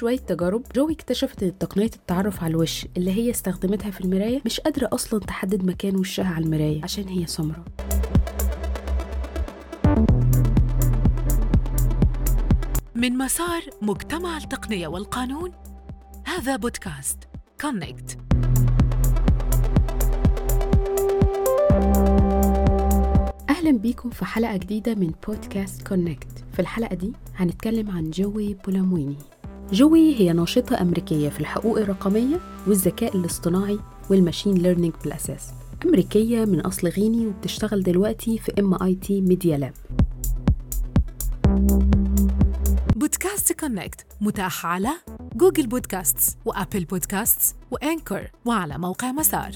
شوية تجارب جوي اكتشفت إن تقنية التعرف على الوش اللي هي استخدمتها في المراية مش قادرة أصلا تحدد مكان وشها على المراية عشان هي سمراء. من مسار مجتمع التقنية والقانون هذا بودكاست Connect أهلا بيكم في حلقة جديدة من بودكاست Connect في الحلقة دي هنتكلم عن جوي بولامويني. جوي هي ناشطة أمريكية في الحقوق الرقمية والذكاء الاصطناعي وال machine learning بالأساس. أمريكية من أصل غيني وبتشتغل دلوقتي في MIT Media Lab بودكاست Connect متاح على Google Podcasts و Apple Podcasts و Anchor وعلى موقع مسار.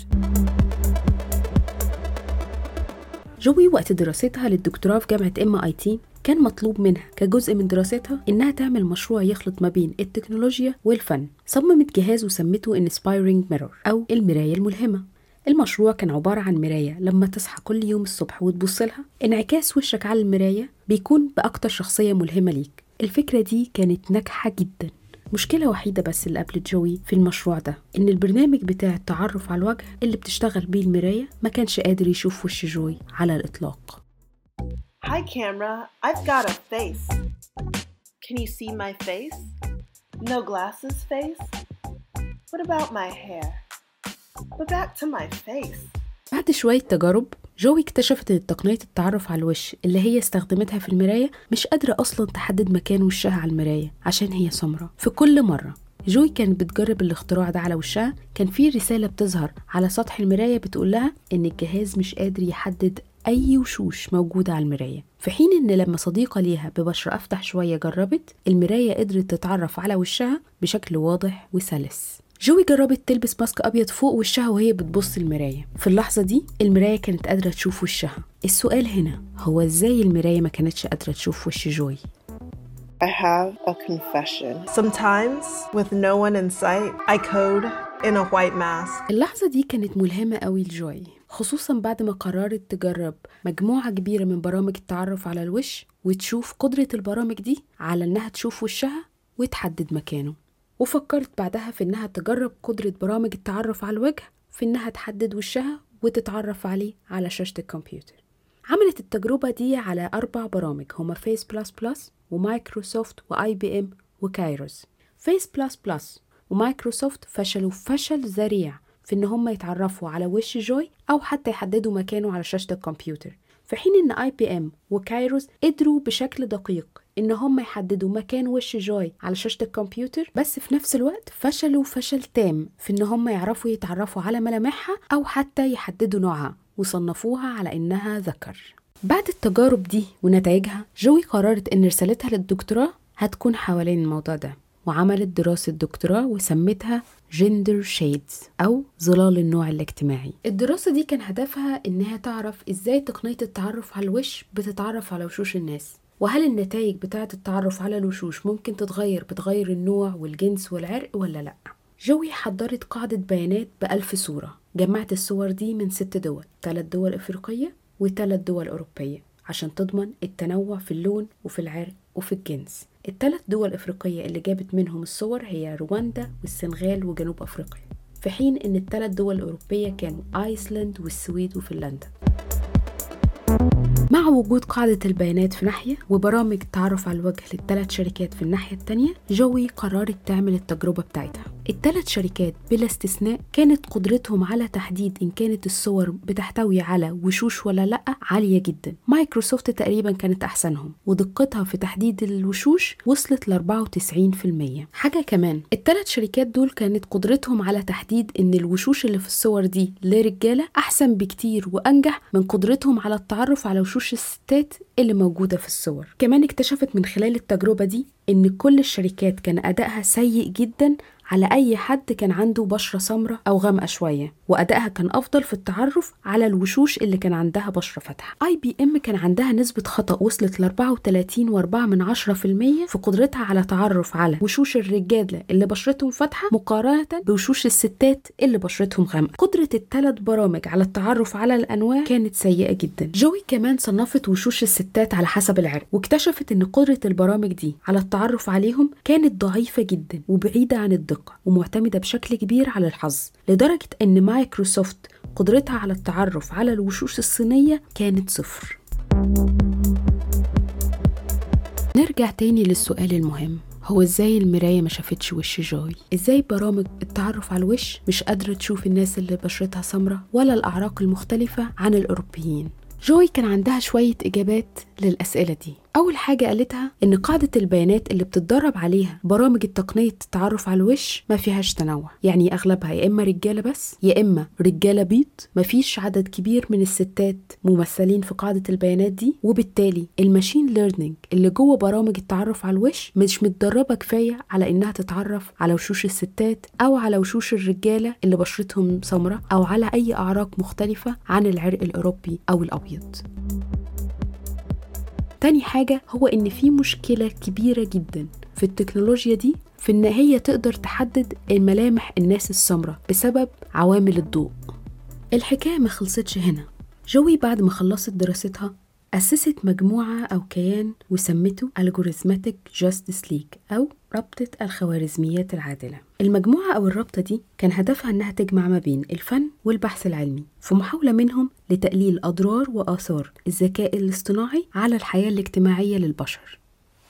جوي وقت دراستها للدكتوراه في جامعة MIT كان مطلوب منها كجزء من دراستها إنها تعمل مشروع يخلط ما بين التكنولوجيا والفن. صممت جهاز وسمته Inspiring Mirror أو المراية الملهمة. المشروع كان عبارة عن مراية لما تصحى كل يوم الصبح وتبص لها. انعكاس وشك على المراية بيكون بأكتر شخصية ملهمة ليك. الفكرة دي كانت ناجحة جدا. مشكلة وحيدة بس اللي قابلت جوي في المشروع ده إن البرنامج بتاع التعرف على الوجه اللي بتشتغل بيه المراية ما كانش قادر يشوف وش جوي على الإطلاق. Hi, camera. I've got a face. Can you see my face? No glasses face? What about my hair? But back to my face. بعد شوية تجارب جوي اكتشفت إن تقنية التعرف على الوش اللي هي استخدمتها في المراية مش قادرة أصلا تحدد مكان وشها على المراية عشان هي سمراء في كل مرة جوي كانت بتجرب الاختراع ده على وشها كان في رسالة بتظهر على سطح المراية بتقول لها إن الجهاز مش قادر يحدد أي وشوش موجودة على المراية. في حين إن لما صديقة ليها ببشرة أفتح شوية جربت المراية قدرت تتعرف على وشها بشكل واضح وسلس. جوي جربت تلبس ماسك أبيض فوق وشها وهي بتبص المراية في اللحظة دي المراية كانت قادرة تشوف وشها. السؤال هنا هو إزاي المراية ما كانتش قادرة تشوف وش جوي؟ I have a confession. Sometimes, with no one in sight, I code in a white mask. اللحظة دي كانت ملهمة قوي لجوي. خصوصا بعد ما قررت تجرب مجموعة كبيرة من برامج التعرف على الوش وتشوف قدرة البرامج دي على إنها تشوف وشها وتحدد مكانه. وفكرت بعدها في إنها تجرب قدرة برامج التعرف على الوجه في إنها تحدد وشها وتتعرف عليه على شاشة الكمبيوتر. عملت التجربة دي على أربع برامج هما Face Plus Plus و Microsoft و IBM و Kairos Face Plus Plus و Microsoft فشلوا فشل ذريع. في إن هما يتعرفوا على وش جوي أو حتى يحددوا مكانه على شاشة الكمبيوتر. في حين إن IBM و Kairos قدروا بشكل دقيق إن هم يحددوا مكان وش جوي على شاشة الكمبيوتر بس في نفس الوقت فشلوا فشل تام في إن هم يعرفوا يتعرفوا على ملامحها أو حتى يحددوا نوعها وصنفوها على إنها ذكر. بعد التجارب دي ونتائجها جوي قررت إن رسالتها للدكتوراه هتكون حوالين الموضوع ده. وعملت دراسة دكتوراه وسمتها جندر شيدز أو ظلال النوع الاجتماعي الدراسة دي كان هدفها إنها تعرف إزاي تقنية التعرف على الوش بتتعرف على وشوش الناس وهل النتائج بتاعة التعرف على الوشوش ممكن تتغير بتغير النوع والجنس والعرق ولا لأ؟ جوي حضرت قاعدة بيانات بألف صورة جمعت الصور دي من ست دول ثلاث دول أفريقية وثلاث دول أوروبية عشان تضمن التنوع في اللون وفي العرق وفي الجنس الثلاث دول الأفريقية اللي جابت منهم الصور هي رواندا والسنغال وجنوب أفريقيا في حين إن الثلاث دول الأوروبية كانوا آيسلند والسويد وفنلندا. مع وجود قاعدة البيانات في ناحية وبرامج التعرف على الوجه للثلاث شركات في الناحية التانية جوي قررت تعمل التجربة بتاعتها. الثلاث شركات بلا استثناء كانت قدرتهم على تحديد إن كانت الصور بتحتوي على وشوش ولا لأ عالية جدا. مايكروسوفت تقريبا كانت أحسنهم ودقتها في تحديد الوشوش وصلت ل 94% حاجة كمان الثلاث شركات دول كانت قدرتهم على تحديد إن الوشوش اللي في الصور دي لرجالة أحسن بكتير وأنجح من قدرتهم على التعرف على وشوش الستات اللي موجودة في الصور. كمان اكتشفت من خلال التجربة دي إن كل الشركات كان أدائها سيء جدا على أي حد كان عنده بشرة سمراء أو غامقة شوية وأدائها كان أفضل في التعرف على الوشوش اللي كان عندها بشرة فاتحة. IBM كان عندها نسبة خطأ وصلت ل 34.4 من 10% في قدرتها على تعرف على وشوش الرجالة اللي بشرتهم فاتحة مقارنة بوشوش الستات اللي بشرتهم غامقة. قدرة الثلاث برامج على التعرف على الأنواع كانت سيئة جدا. جوي كمان صنفت وشوش الستات على حسب العرق واكتشفت إن قدرة البرامج دي على التعرف عليهم كانت ضعيفة جدا وبعيدة عن الدقة ومعتمدة بشكل كبير على الحظ لدرجة إن مايكروسوفت قدرتها على التعرف على الوشوش الصينية كانت صفر نرجع تاني للسؤال المهم هو إزاي المراية ما شافتش وش جوي؟ إزاي برامج التعرف على الوش مش قادرة تشوف الناس اللي بشرتها سمراء ولا الأعراق المختلفة عن الأوروبيين؟ جوي كان عندها شوية إجابات للأسئلة دي أول حاجة قالتها إن قاعدة البيانات اللي بتتدرب عليها برامج التقنية التعرف على الوش ما فيهاش تنوع. يعني أغلبها يا إما رجالة بس يا إما رجالة بيض. مفيش عدد كبير من الستات ممثلين في قاعدة البيانات دي. وبالتالي ال machine learning اللي جوه برامج التعرف على الوش مش متدربة كفاية على إنها تتعرف على وشوش الستات أو على وشوش الرجالة اللي بشرتهم سمراء أو على أي أعراق مختلفة عن العرق الأوروبي أو الأبيض. تاني حاجة هو إن في مشكلة كبيرة جدا في التكنولوجيا دي في إن هي تقدر تحدد الملامح الناس السمراء بسبب عوامل الضوء. الحكاية ما خلصتش هنا. جوي بعد ما خلصت دراستها أسست مجموعة أو كيان وسمته Algorithmic Justice League أو رابطة الخوارزميات العادلة. المجموعة أو الرابطة دي كان هدفها أنها تجمع ما بين الفن والبحث العلمي في محاولة منهم لتقليل أضرار وآثار الذكاء الاصطناعي على الحياة الاجتماعية للبشر.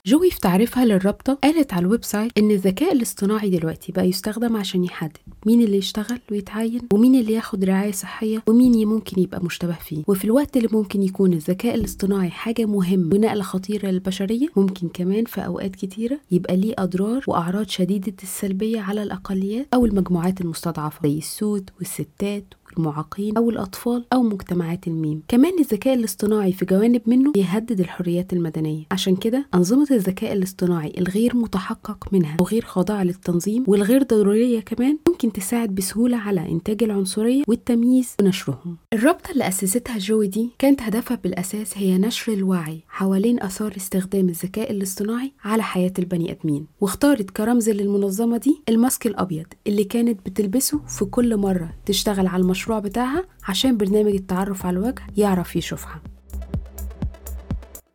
جوي في تعريفها للرابطة قالت على ال website إن الذكاء الاصطناعي دلوقتي بقى يستخدم عشان يحدد مين اللي يشتغل ويتعين ومين اللي ياخد رعاية صحية ومين ممكن يبقى مشتبه فيه. وفي الوقت اللي ممكن يكون الذكاء الاصطناعي حاجة مهمة ونقلة خطيرة للبشرية ممكن كمان في أوقات كتيرة يبقى ليه أضرار وأعراض شديدة السلبية على الأقليات أو المجموعات المستضعفة زي السود والستات المعاقين أو الأطفال أو مجتمعات الميم. كمان الذكاء الاصطناعي في جوانب منه بيهدد الحريات المدنية. عشان كده أنظمة الذكاء الاصطناعي الغير متحقق منها وغير خاضعة للتنظيم والغير ضرورية كمان ممكن تساعد بسهولة على إنتاج العنصرية والتمييز ونشرهم. الرابطة اللي أسستها جوي دي كانت هدفها بالأساس هي نشر الوعي حوالين آثار استخدام الذكاء الاصطناعي على حياة البني آدمين. واختارت كرمز للمنظمة دي الماسك الأبيض اللي كانت بتلبسه في كل مرة تشتغل على المشروع المشروع بتاعها عشان برنامج التعرف على الوجه يعرف يشوفها.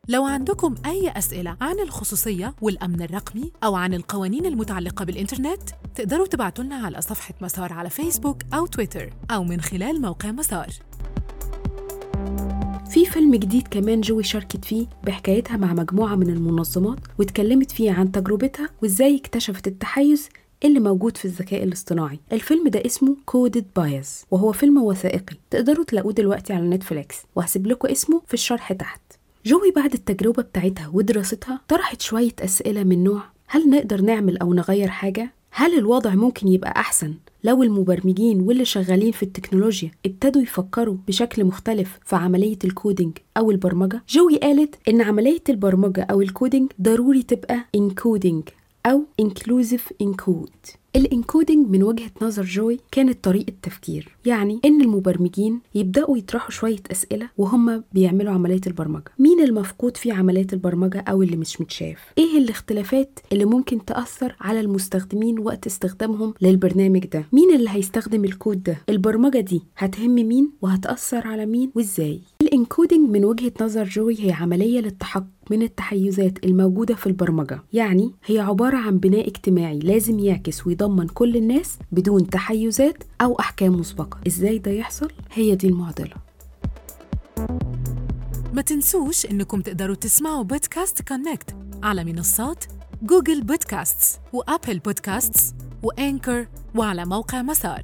لو عندكم أي أسئلة عن الخصوصية والأمن الرقمي أو عن القوانين المتعلقة بالإنترنت تقدروا تبعتوا لنا على صفحة مسار على فيسبوك أو تويتر أو من خلال موقع مسار. في فيلم جديد كمان جوي شاركت فيه بحكايتها مع مجموعة من المنظمات واتكلمت فيه عن تجربتها وإزاي اكتشفت التحيز اللي موجود في الذكاء الاصطناعي. الفيلم ده اسمه Coded Bias وهو فيلم وثائقي. تقدروا تلاقوه دلوقتي على نتفليكس وهسيب لكم اسمه في الشرح تحت. جوي بعد التجربة بتاعتها ودراستها طرحت شوية أسئلة من نوع هل نقدر نعمل أو نغير حاجة؟ هل الوضع ممكن يبقى أحسن؟ لو المبرمجين واللي شغالين في التكنولوجيا ابتدوا يفكروا بشكل مختلف في عملية ال coding أو البرمجة؟ جوي قالت إن عملية البرمجة أو ال coding ضروري تبقى incoding أو inclusive encode ال incoding من وجهة نظر جوي كانت طريقة تفكير يعني إن المبرمجين يبدأوا يطرحوا شوية أسئلة وهم بيعملوا عملية البرمجة. مين المفقود في عملية البرمجة أو اللي مش متشاف؟ إيه الاختلافات اللي ممكن تأثر على المستخدمين وقت استخدامهم للبرنامج ده؟ مين اللي هيستخدم الكود ده؟ البرمجة دي هتهم مين وهتأثر على مين وإزاي؟ ال incoding من وجهة نظر جوي هي عملية للتحقق من التحيزات الموجودة في البرمجة. يعني هي عبارة عن بناء اجتماعي لازم يعكس ويضمن كل الناس بدون تحيزات أو أحكام مسبقة. إزاي ده يحصل؟ هي دي المعضلة. ما تنسوش إنكم تقدروا تسمعوا بودكاست كونكت على منصات Google Podcasts و Apple Podcasts و Anchor وعلى موقع مسار.